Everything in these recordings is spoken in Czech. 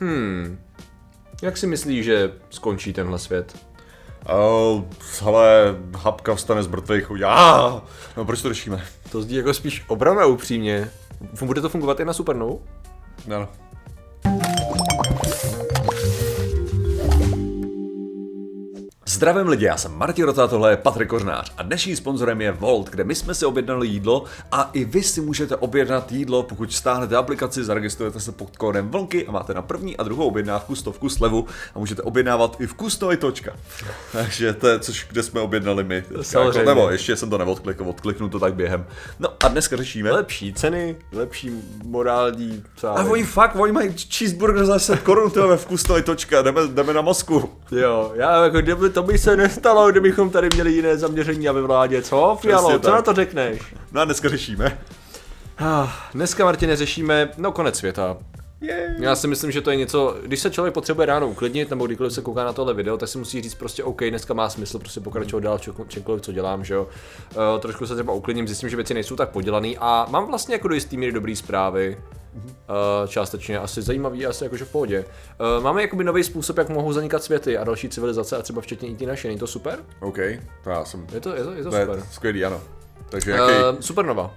Hmm. Jak si myslíš, že skončí tenhle svět? Uh, hele, hapka vstane z mrtvých a No proč to řešíme? To zdí jako spíš obrana upřímně. Bude to fungovat i na Supernou? No. Zdravím lidi, já jsem Martin Rota, tohle je Patrik Kořnář a dnešním sponzorem je Volt, kde my jsme si objednali jídlo a i vy si můžete objednat jídlo, pokud stáhnete aplikaci, zaregistrujete se pod kódem Vlnky a máte na první a druhou objednávku stovku slevu a můžete objednávat i vkusno i točka. Takže to je, což, kde jsme objednali my. Jako, nebo ještě jsem to neodklikl, odkliknu to tak během. No a dneska řešíme. Lepší ceny, lepší morální. A oni fakt, oni mají cheeseburger za 10 korun, to je vkusno i točka, jdeme, jdeme na Moskvu. Jo, já jako kdyby to by se nestalo, kdybychom tady měli jiné zaměření a ve vládě, co? Fialo, co na to řekneš? No a dneska řešíme. Ah, dneska, Martine, řešíme, no konec světa. Yay. Já si myslím, že to je něco, když se člověk potřebuje ráno uklidnit, nebo kdykoliv se kouká na tohle video, tak si musí říct prostě OK, dneska má smysl prostě pokračovat dál čemkoliv, co dělám, že jo. Uh, trošku se třeba uklidním, zjistím, že věci nejsou tak podělané a mám vlastně jako do jistý míry dobrý zprávy. Uh, částečně asi zajímavý, asi jakože v pohodě. Uh, máme jakoby nový způsob, jak mohou zanikat světy a další civilizace a třeba včetně i ty naše, není to super? OK, to já jsem... Je to, je to, je to, to super. Je skvělý, ano. Takže jaký... Uh, supernova.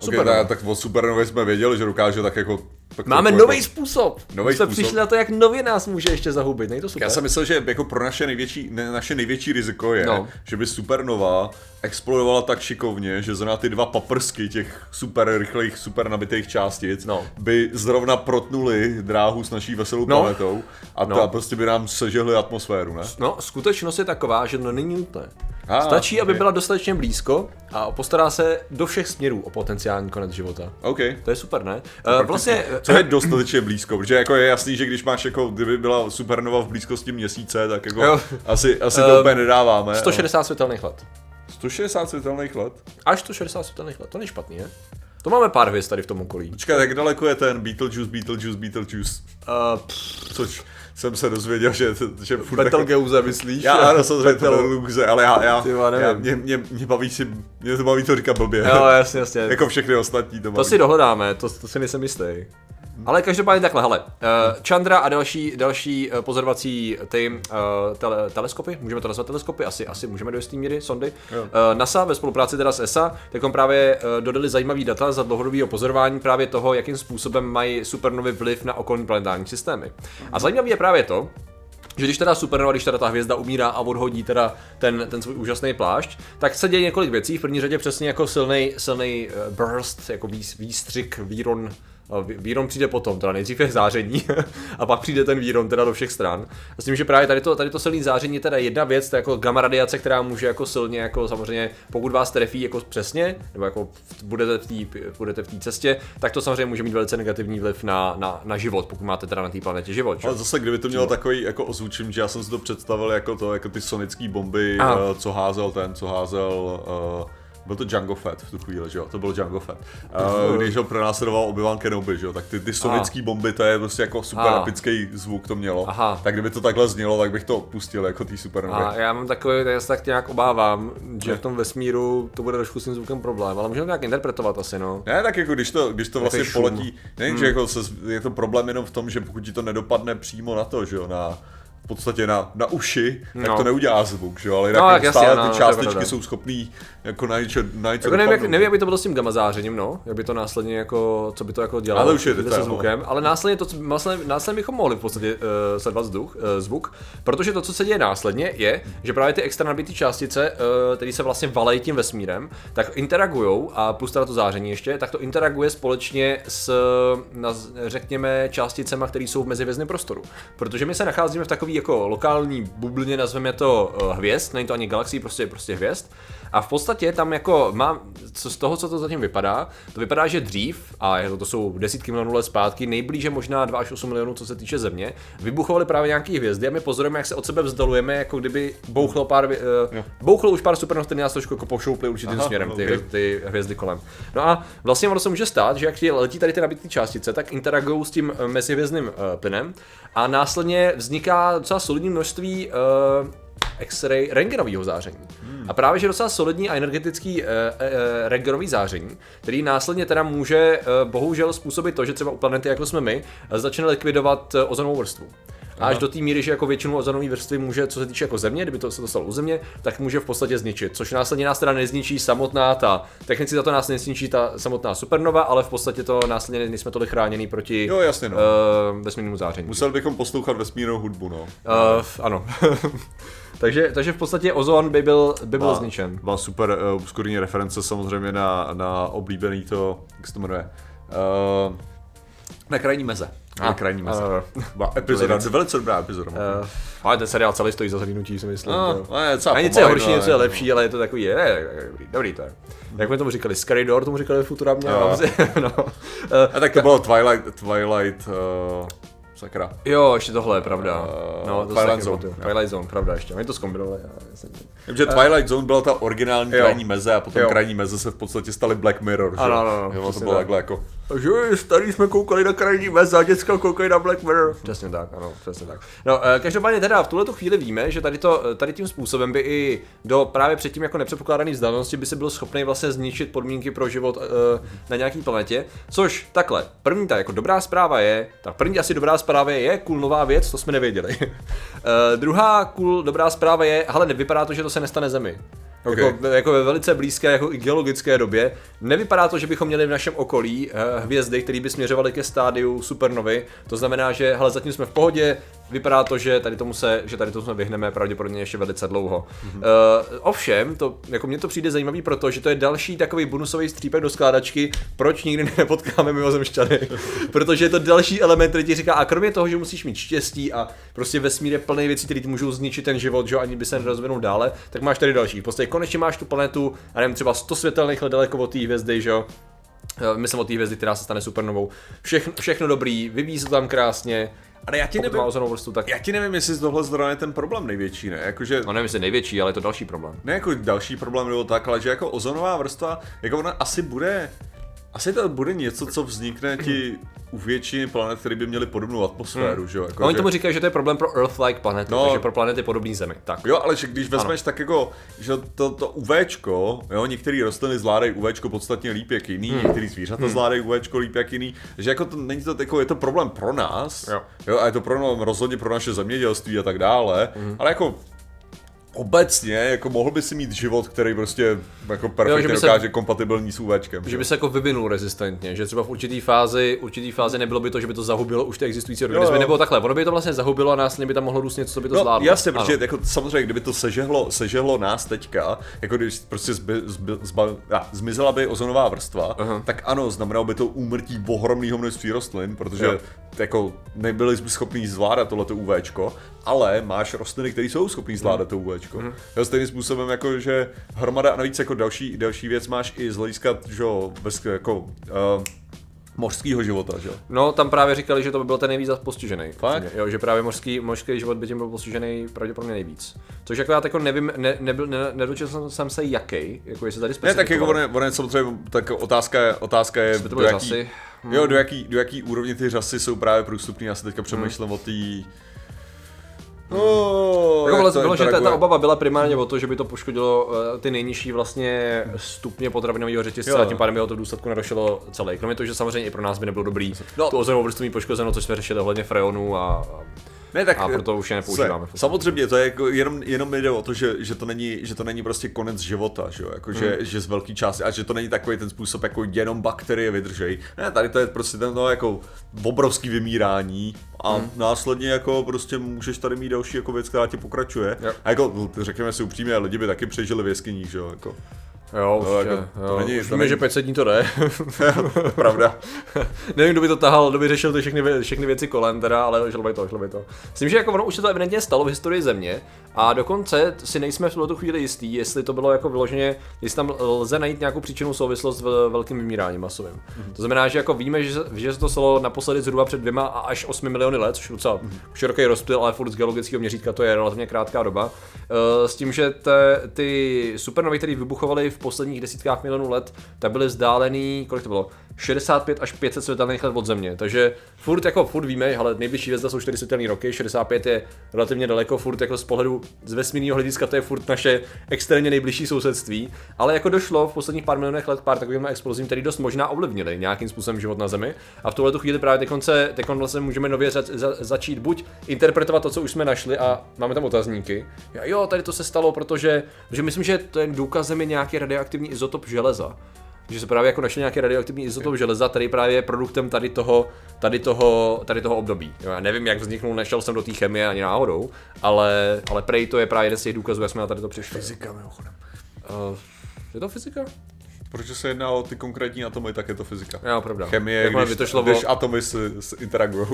Supernova. Okay, tak, tak o supernově jsme věděli, že dokáže tak jako tak Máme nový jako, způsob. Nový jsme způsob. přišli na to, jak nově nás může ještě zahubit. Není to super? Já jsem myslel, že jako pro naše největší, ne, naše největší riziko je, no. že by supernova explodovala tak šikovně, že zrovna ty dva paprsky těch super rychlých, super nabitých částic no. by zrovna protnuli dráhu s naší veselou no. planetou a no. ta prostě by nám sežehli atmosféru, ne? No, skutečnost je taková, že to není nutné. Ah, Stačí, okay. aby byla dostatečně blízko a postará se do všech směrů o potenciální konec života. OK. To je super, ne? Uh, vlastně co je dostatečně blízko, protože jako je jasný, že když máš jako, kdyby byla supernova v blízkosti měsíce, tak jako jo. asi, asi to um, úplně nedáváme. 160 ale... světelných let. 160 světelných let? Až 160 světelných let, to není špatný, je? To máme pár hvězd tady v tom okolí. Počkej, jak daleko je ten Beetlejuice, Beetlejuice, Beetlejuice? Uh, Což jsem se dozvěděl, že, že furt Betelgeuse jako... myslíš? Já ano, samozřejmě Betelgeuse, ale já, já, Tyva, já mě, mě, mě, baví si, mě to baví to říkat blbě. Jo, jasně, jasně. jako všechny ostatní to baví. To si dohledáme, to, to si nejsem jistý. Ale každopádně takhle, hele, uh, Chandra a další, další uh, pozorovací ty uh, tele, teleskopy, můžeme to nazvat teleskopy, asi, asi můžeme do jisté míry, sondy. Uh, NASA ve spolupráci teda s ESA, tak právě uh, dodali zajímavý data za dlouhodobého pozorování právě toho, jakým způsobem mají supernovy vliv na okolní planetární systémy. A zajímavé je právě to, že když teda supernova, když teda ta hvězda umírá a odhodí teda ten, ten svůj úžasný plášť, tak se děje několik věcí. V první řadě přesně jako silný silný burst, jako výstřik, výron Výron přijde potom, teda nejdřív je záření a pak přijde ten výron teda do všech stran. A s tím, že právě tady to, tady to silné záření je teda jedna věc, to je jako gamma radiace, která může jako silně, jako samozřejmě, pokud vás trefí jako přesně, nebo jako budete v té budete v té cestě, tak to samozřejmě může mít velice negativní vliv na, na, na život, pokud máte teda na té planetě život. Že? Ale zase, kdyby to mělo takový jako ozvučím, že já jsem si to představil jako to, jako ty sonické bomby, Aha. Eh, co házel ten, co házel uh, byl to Django Fett v tu chvíli, že jo? To byl Django Fett. Uh, když ho pronásledoval Obi-Wan Kenobi, že jo? Tak ty, ty sonické bomby, to je prostě jako super Aha. epický zvuk to mělo. Aha. Tak kdyby to takhle znělo, tak bych to pustil jako ty super A já mám takový, já se tak nějak obávám, že ne. v tom vesmíru to bude trošku s tím zvukem problém, ale můžeme to nějak interpretovat asi, no. Ne, tak jako když to, když to vlastně poletí, ne, hmm. že jako se, je to problém jenom v tom, že pokud ti to nedopadne přímo na to, že jo, na v podstatě na, na uši, no. tak to neudělá zvuk, že jo, ale no, jako stále jasně, ty no, částečky jsou schopný jako najít, najít jako nevím, jak, nevím, jak by to bylo s tím gamma zářením, no, jak by to následně jako, co by to jako dělalo ale už je se zvukem, ale následně to, následně, následně bychom mohli v podstatě uh, sledovat vzduch, uh, zvuk, protože to, co se děje následně, je, že právě ty extra nabité částice, uh, které se vlastně valejí tím vesmírem, tak interagujou a plus teda to záření ještě, tak to interaguje společně s, na, řekněme, částicemi, které jsou v mezivězném prostoru. Protože my se nacházíme v takové jako lokální bublině, nazveme to uh, hvězd, není to ani galaxie, prostě prostě hvězd. A v podstatě tam jako mám, co z toho, co to zatím vypadá, to vypadá, že dřív, a to, to jsou desítky milionů let zpátky, nejblíže možná 2 až 8 milionů, co se týče Země, vybuchovaly právě nějaké hvězdy a my pozorujeme, jak se od sebe vzdalujeme, jako kdyby bouchlo pár, uh, bouchlo už pár supernov, které nás trošku jako pošouply určitým Aha, směrem, ty, okay. ty hvězdy kolem. No a vlastně ono se může stát, že jak letí tady ty nabité částice, tak interagují s tím eh, mezihvězdným uh, plynem a následně vzniká docela solidní množství uh, X-ray rengenového záření. Hmm. A právě, že docela solidní a energetický uh, uh, rengenový záření, který následně teda může uh, bohužel způsobit to, že třeba u planety jako jsme my, začne likvidovat uh, ozonovou vrstvu. A až do té míry, že jako většinu ozonové vrstvy může, co se týče jako země, kdyby to se dostalo u země, tak může v podstatě zničit. Což následně nás teda nezničí samotná ta, technicky za to nás nezničí ta samotná supernova, ale v podstatě to následně nejsme tolik chráněný proti Jo, jasně, no. uh, vesmírnému záření. Museli bychom poslouchat vesmírnou hudbu, no. Uh, ano. takže, takže v podstatě ozon by byl, by byl Má- zničen. Má super uh, obskurní reference samozřejmě na, na oblíbený to, jak se to jmenuje, uh, na krajní meze. A, krajní meze. ano, Byla epizoda, velice dobrá epizoda. Uh, ale ten seriál celý stojí za zhlídnutí, si myslím. no, to- no, je A něco je horší, no, něco je jako- lepší, ale je to takový, je, je, dobrý, dobrý to je. Jak jsme tomu říkali, Scary Door, tomu říkali v Futuramě. Jo. no. A tak to bylo Twilight, Twilight, uh, sakra. Jo, ještě tohle je pravda. Eh, No, to Twilight Zone, jo. Twilight Zone, pravda ještě. Oni to zkombinovali. já myslím. Vím, že Twilight Zone byla ta originální Jo. krajní meze a potom Jo. krajní meze se v podstatě staly Black Mirror, že? Ano, ano, ano, Jo, to bylo tak. takhle jako, Takže starý jsme koukali na krajní mez a děcka koukali na Black Mirror. Přesně tak, ano, přesně tak. No, eh, každopádně teda v tuhle chvíli víme, že tady, to, tady tím způsobem by i do právě předtím jako nepředpokládané vzdálenosti by se byl schopný vlastně zničit podmínky pro život eh, na nějaký planetě. Což takhle, první ta jako dobrá zpráva je, tak první asi dobrá zpráva je, je cool nová věc, to jsme nevěděli. Eh, druhá cool dobrá zpráva je, ale nevypadá to, že to se nestane Zemi. Ok. Jako, jako ve velice blízké jako i geologické době. Nevypadá to, že bychom měli v našem okolí eh, hvězdy, které by směřovaly ke stádiu supernovy. To znamená, že hele, zatím jsme v pohodě, vypadá to, že tady tomu se, že tady tomu se vyhneme pravděpodobně ještě velice dlouho. Mm-hmm. Uh, ovšem, to, jako mně to přijde zajímavý, protože to je další takový bonusový střípek do skládačky, proč nikdy nepotkáme mimozemšťany. protože je to další element, který ti říká, a kromě toho, že musíš mít štěstí a prostě vesmír je plný věcí, které ti můžou zničit ten život, že jo, ani by se nerozvinul dále, tak máš tady další. V podstatě konečně máš tu planetu, a nevím, třeba 100 světelných let daleko od té hvězdy, že jo, Eh, myslím o té hvězdy, která se stane supernovou. Všechno, všechno dobrý, vyvíjí se tam krásně. Ale já ti Pokud nevím, vrstvu, tak já ti nevím, jestli z tohle zdroje je ten problém největší, ne? Jakože, No nevím, jestli největší, ale je to další problém. ne jako další problém nebo tak, ale že jako ozonová vrstva, jako ona asi bude, asi to bude něco, co vznikne ti u většiny planet, které by měly podobnou atmosféru, že jo? Jako, No, oni že... tomu říkají, že to je problém pro Earth-like planety, No. no. takže pro planety podobný Zemi. Tak. Jo, ale že když vezmeš tak jako, že to, to UVčko, jo, některé rostliny zvládají UVčko podstatně líp jak jiný, hmm. některé zvířata hmm. zvládají UVčko líp jak jiný, že jako to není to jako, je to problém pro nás, Jo. jo a je to pro, rozhodně pro naše zemědělství a tak dále, hmm. ale jako obecně, jako mohl by si mít život, který prostě jako perfektně se- dokáže kompatibilní s UVčkem. Že by se jako vyvinul rezistentně, že třeba v určitý fázi, určitý fázi nebylo by to, že by to zahubilo už ty existující organismy, jo. nebo takhle, ono by to vlastně zahubilo a následně by tam mohlo růst něco, co by to No, zvládlo. jasně, Ano. protože jako, samozřejmě, kdyby to sežehlo, sežehlo nás teďka, jako když prostě zby, zby, zba, a, zmizela by ozonová vrstva, Aha. tak ano, znamenalo by to úmrtí ohromného množství rostlin, protože Jo. jako nebyli jsme schopni zvládat tohleto UVčko, ale máš rostliny, které jsou schopní zvládat to UVčko. Mhm. Jo, stejným způsobem jako, že hromada, a navíc jako další, další věc máš i z hlediska, že jako uh, mořského života, že jo. No, tam právě říkali, že to by byl ten nejvíc postižený. Fakt? Jo, že právě mořský, mořský život by tím byl postižený pravděpodobně nejvíc. Což jako já tak jako nevím, ne, nebyl, ne, nedočetl jsem, jsem se jaký, jako jestli tady Ne, tak jako ono, je- ono je samozřejmě, tak otázka je, otázka je to do jaký, řasy? jo, do jaký, do jaký úrovně ty řasy jsou právě průstupný, já si teďka přemýšlím o té... No, Jako jak bylo, že ta, ta obava byla primárně o to, že by to poškodilo uh, ty nejnižší vlastně stupně potravinového řetězce Jo. a tím pádem by to důsledku narušilo celé. Kromě toho, že samozřejmě i pro nás by nebylo dobrý No. tu ozonovou vrstvu mít poškozeno, což jsme řešili ohledně freonů a, a Ne, tak, A proto už je nepoužíváme. Se, samozřejmě, to je jako jenom, jenom jde o to, že, že, to není, že to není prostě konec života, že, jo? Jako, Hmm. že, že z velké části, a že to není takový ten způsob, jako jenom bakterie vydržej. Ne, tady to je prostě ten no, jako obrovský vymírání a Hmm. následně jako prostě můžeš tady mít další jako věc, která ti pokračuje. Jo. A jako, no, řekněme si upřímně, lidi by taky přežili v jeskyních, že jo, jako. Jo, No, určitě, jako, to jo. není- Už to víme, není- že 500 dní to jde. Pravda. Nevím, kdo by to tahal, kdo by řešil ty všechny, všechny věci kolem, teda, ale šlo by to, šlo by to. Myslím, že jako ono už se to evidentně stalo v historii země a dokonce si nejsme v tuto chvíli jistí, jestli to bylo jako vyloženě, jestli tam lze najít nějakou příčinu souvislost s velkým vymíráním masovým. Mm-hmm. To znamená, že jako víme, že, že se to stalo naposledy zhruba před dvěma a až 8 miliony let, což je docela mm-hmm. široký rozptyl, ale furt z geologického měřítka to je relativně krátká doba. Eh, S tím, že te, ty supernovy, které vybuchovaly v posledních desítkách milionů let, tak byly vzdálený, kolik to bylo? 65 až 500 světelných let od Země. Takže furt jako furt víme, ale nejbližší hvězda jsou 4 světelné roky, 65 je relativně daleko, furt jako z pohledu z vesmírného hlediska to je furt naše extrémně nejbližší sousedství, ale jako došlo v posledních pár milionech let pár takovým explozím, které dost možná ovlivnili nějakým způsobem život na Zemi. A v tuhle chvíli právě konce, teď vlastně můžeme nově za, za, začít buď interpretovat to, co už jsme našli a máme tam otazníky. Jo, tady to se stalo, protože že myslím, že je důkazem je nějaký radioaktivní izotop železa že se právě jako našel nějaký radioaktivní izotop železa, který právě je produktem tady toho, tady toho, tady toho období. Jo, já nevím, jak vzniknul, nešel jsem do té chemie ani náhodou, ale, ale prej to je právě jeden z těch důkazů, jak jsme na tady to přišli. Fyzika mimochodem. Uh, je to fyzika? Protože se jedná o ty konkrétní atomy, tak je to fyzika. Jo, pravda. Chemie, Jakmile když, by to šlo když o- atomy se, se interagují.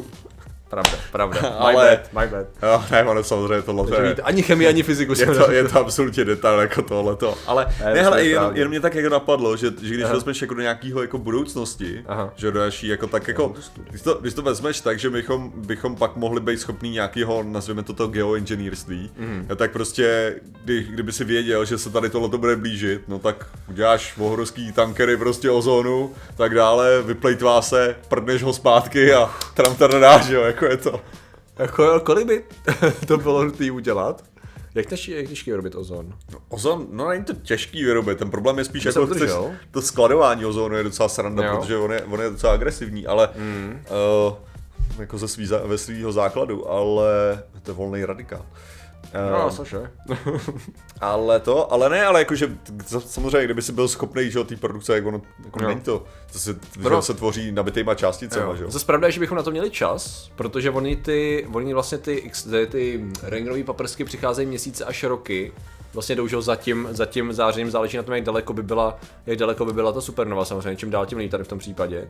Pravda, pravda. My Ale- bad, my bad. Jo, ne, ono samozřejmě tohle Takže je, ani chemii, ani fyziku je, to, je to absolutně detail jako tohleto. Ale Ne, ne, to hele, je jenom, správně. jenom mě tak jako napadlo, že, že když Aha. vezmeš jako do nějakého jako budoucnosti, Aha. že do další jako tak jako, když to, když to vezmeš tak, že bychom, bychom pak mohli být schopní nějakého, nazvěme to to geoinženýrství, mm. tak prostě, kdy, kdyby si věděl, že se tady tohle bude blížit, no tak uděláš vohorovský tankery prostě ozónu, tak dále, vyplejtvá se, prdneš ho zpátky a tram dáš, jo, jako je to. Jako, jo, kolik by to bylo nutné udělat? Jak těžký, jak těžký je vyrobit ozon? Ozon, no není to těžký vyrobit, ten problém je spíš jako chceš, to skladování ozónu je docela sranda, Jo. protože on je, on je docela agresivní, ale mm. uh, jako ze svý, ve svýho základu, ale to je volný radikál. No, Uh, cože? ale to, ale ne, ale jakože samozřejmě, kdyby si byl schopný, že té produkce, jak ono, jako Jo. není to, to se, No. se tvoří nabitýma částicema, že jo. Zase pravda je, že bychom na to měli čas, protože oni ty, oni vlastně ty, ty, ty rengenové paprsky přicházejí měsíce až roky. Vlastně jdou za tím, za tím zářením, záleží na tom, jak daleko by byla, jak daleko by byla ta supernova samozřejmě, čím dál tím líp tady v tom případě.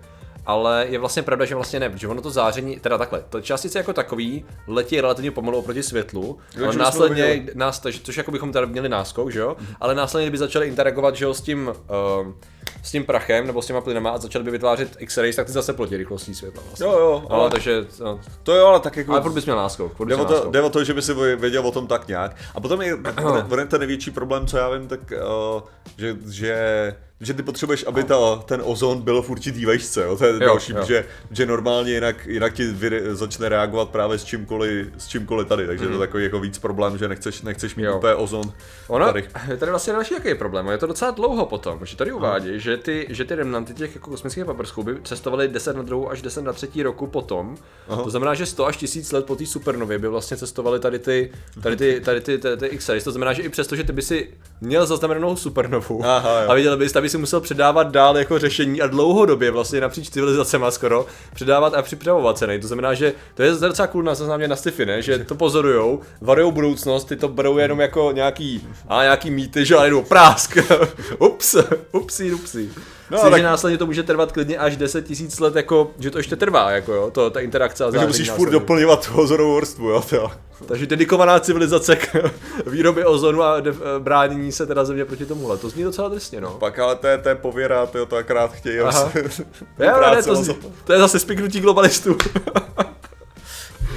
Ale je vlastně pravda, že vlastně ne, protože ono to záření, teda takhle, to částice jako takový letí relativně pomalu oproti světlu, že ale následně, nás, což jako bychom tady měli náskok, že jo, ale následně kdyby začali interagovat, že jo, s tím, uh, s tím prachem nebo s těma plynama a začali by vytvářet X-rays, tak ty zase plotí rychlostí světla. Vlastně. Jo, jo, ale, ale, takže, no, to jo, ale tak jako... ale bys měl náskok. Jde o, to, jde o to, že by si věděl o tom tak nějak. A potom je, je ten největší problém, co já vím, tak uh, že, že, že ty potřebuješ, aby ta, ten ozon byl v určitý vejšce, jo? to je Jo, další, jo. že, že normálně jinak, jinak ti vyre, začne reagovat právě s čímkoliv, s čímkoliv tady, takže mm. to je takový jako víc problém, že nechceš, nechceš mít Mhm. Jo. úplně ozon Ono, tady. je tady vlastně další jaký je problém, je to docela dlouho potom, že tady uvádí, že ty, že ty remnanty těch jako kosmických paprsků by cestovaly 10 na druhou až 10 na třetí roku potom. Aha. To znamená, že 100 až 1000 let po té supernově by vlastně cestovaly tady ty, tady ty, tady ty, ty, ty X-rays. To znamená, že i přesto, že ty by si měl zaznamenanou supernovu Aha, jo. a viděl bys, tak by si musel předávat dál jako řešení a dlouhodobě vlastně napříč civilizacema skoro předávat a připravovat se nej. To znamená, že to je docela cool na seznamě na sci ne? že to pozorujou, varujou budoucnost, ty to berou jenom jako nějaký, a nějaký mýty, že ale jenom prásk. Ups, upsí, upsí. No, No, tak... že následně to může trvat klidně až 10 tisíc let, jako, že to ještě trvá, jako jo, to, ta interakce a Takže musíš furt následně. doplňovat tu ozonovou vrstvu, jo, to. Takže dedikovaná civilizace k výrobě ozonu a de- bránění se teda země proti tomuhle. To zní docela drsně, no. Pak ale to je, to je pověra, to, to akorát chtějí, Aha. Jo, ne, to, zní, to je zase spiknutí globalistů.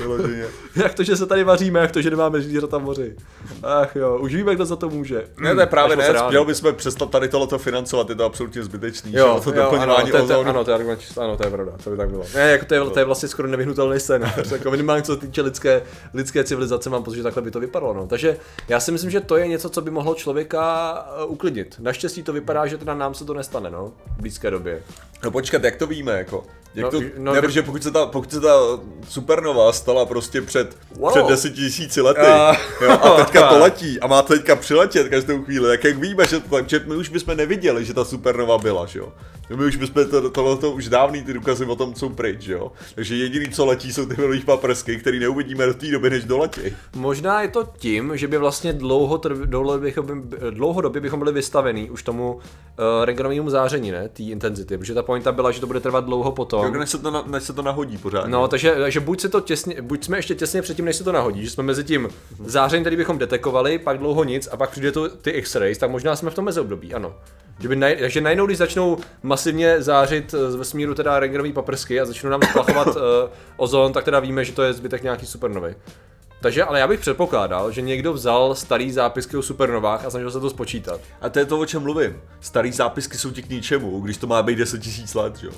vyloženě. jak to, že se tady vaříme, jak to, že nemáme zvířata v moři. Ach jo, už víme, kdo za to může. Ne, to je právě ne, měl bychom přestat tady tohleto financovat, je to absolutně zbytečný, že Jo, to jo, ano, doplňování to, je- to, je- ozónu. ano, to je argument, ano, to je pravda, to by tak bylo. Ne, jako to je, to je vlastně skoro nevyhnutelný scénář, jako minimálně co se týče lidské, lidské civilizace, mám pocit, že takhle by to vypadalo, no. Takže já si myslím, že to je něco, co by mohlo člověka eh, uklidnit. Naštěstí to vypadá, že teda nám se to nestane, no, v blízké době. No počkat, jak to víme, jako? Jak No, to, no, no, ne, protože pokud se, ta, pokud se ta supernova stala prostě před, Wow. před deseti tisíci lety A- jo, a teďka to letí a má teďka přiletět každou chvíli, tak jak víme, že, to, že my už bychom neviděli, že ta supernova byla, že jo? My už bychom to, tohle to už dávný ty důkazy o tom jsou pryč, že jo? Takže jediný, co letí, jsou ty velký paprsky, který neuvidíme do té doby, než doletí. Možná je to tím, že by vlastně dlouho, trv- dlouhodobě, bychom, dlouhodobě bychom byli vystavení už tomu uh, rentgenovému záření, ne, té intenzity, protože ta pointa byla, že to bude trvat dlouho potom. Jo, než, se to, na- než se to nahodí pořád. No, takže, takže buď, se to těsně, buď jsme ještě těsně předtím, než se to nahodí, že jsme mezi tím zářením, který bychom detekovali, pak dlouho nic a pak přijde to ty X-rays, tak možná jsme v tom meziobdobí, ano. Že by naj, takže najednou, když začnou masivně zářit eh, z vesmíru teda rengenový paprsky a začnou nám splachovat uh, ozon, tak teda víme, že to je zbytek nějaký supernový. Takže, ale já bych předpokládal, že někdo vzal starý zápisky o supernovách a snažil se to spočítat. A to je to, o čem mluvím. Starý zápisky jsou ti k ničemu, když to má být 10 tisíc let, že jo?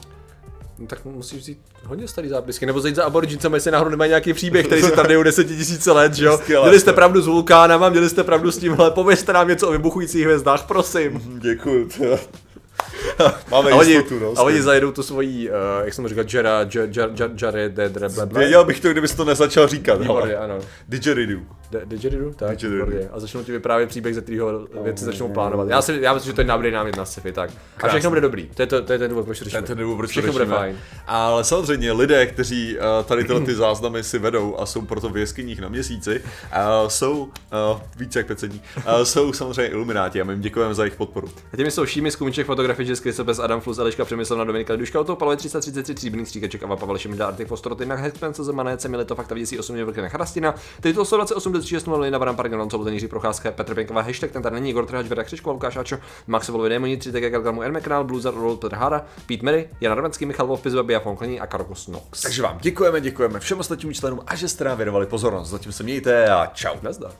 No, tak musíš vzít hodně starý zápisky, nebo zajít za aborigincama, jestli náhodou nemají nějaký příběh, který se tam dějí desetitisíce let, že jo? Měli jste pravdu s vulkánama, měli jste pravdu s tímhle, povězte nám něco o vybuchujících hvězdách, prosím. Děkuju. Máme A oni, jistotu, no. a oni zajedou tu svojí, uh, jak jsem říkal, Jera, Jar, Jar, Jar, Jar, Jar, Jar, Věděl bych to, kdybys to nezačal říkat. Výborně, ano. Didgeridoo. Didgeridoo? Tak, Didgeridoo. A začnou ti vyprávět příběh, ze kterého věci začnou plánovat. Já, si, já myslím, že to je dobrý námět na sci-fi, tak. A všechno bude dobrý. To je, to, to je ten důvod, proč to řešíme. Ten důvod, proč Všechno bude fajn. Ale samozřejmě lidé, kteří uh, tady tyhle ty záznamy si vedou a jsou proto v jeskyních na měsíci, uh, jsou více jak 500 dní, uh, jsou samozřejmě ilumináti a my jim děkujeme za jejich podporu. A těmi jsou Šími, Skumiček, fotografie Česky, Sobes, Adam Flus, Eliška, Přemysl na Dominika, Liduška, Auto, Palové 333, Tříbrný stříkaček, Ava, Pavel Šimda, Artik, Fostroty, na Hexpence, Zemané, Milito, Fakta, Věcí, 8, Vrchne, Charastina, Tyto 128, 26, 0, na Varam, Park, Lonco, Jiří Procházka, Petr Pěnková, hashtag, ten tady není, Igor Trhač, Věda Křičková, Lukáš Ačo, Max Volovi, Démoni, 3 TG, Galgamu, Erme Kanál, Bluzar, Roll, Petr Hara, Pete Mary, Jan Ravenský, Michal Wolf, Pizba, Bia Fonklení a Karkos Nox. Takže vám děkujeme, děkujeme všem ostatním členům a že jste nám věnovali pozornost. Zatím se mějte a čau. Nazdar.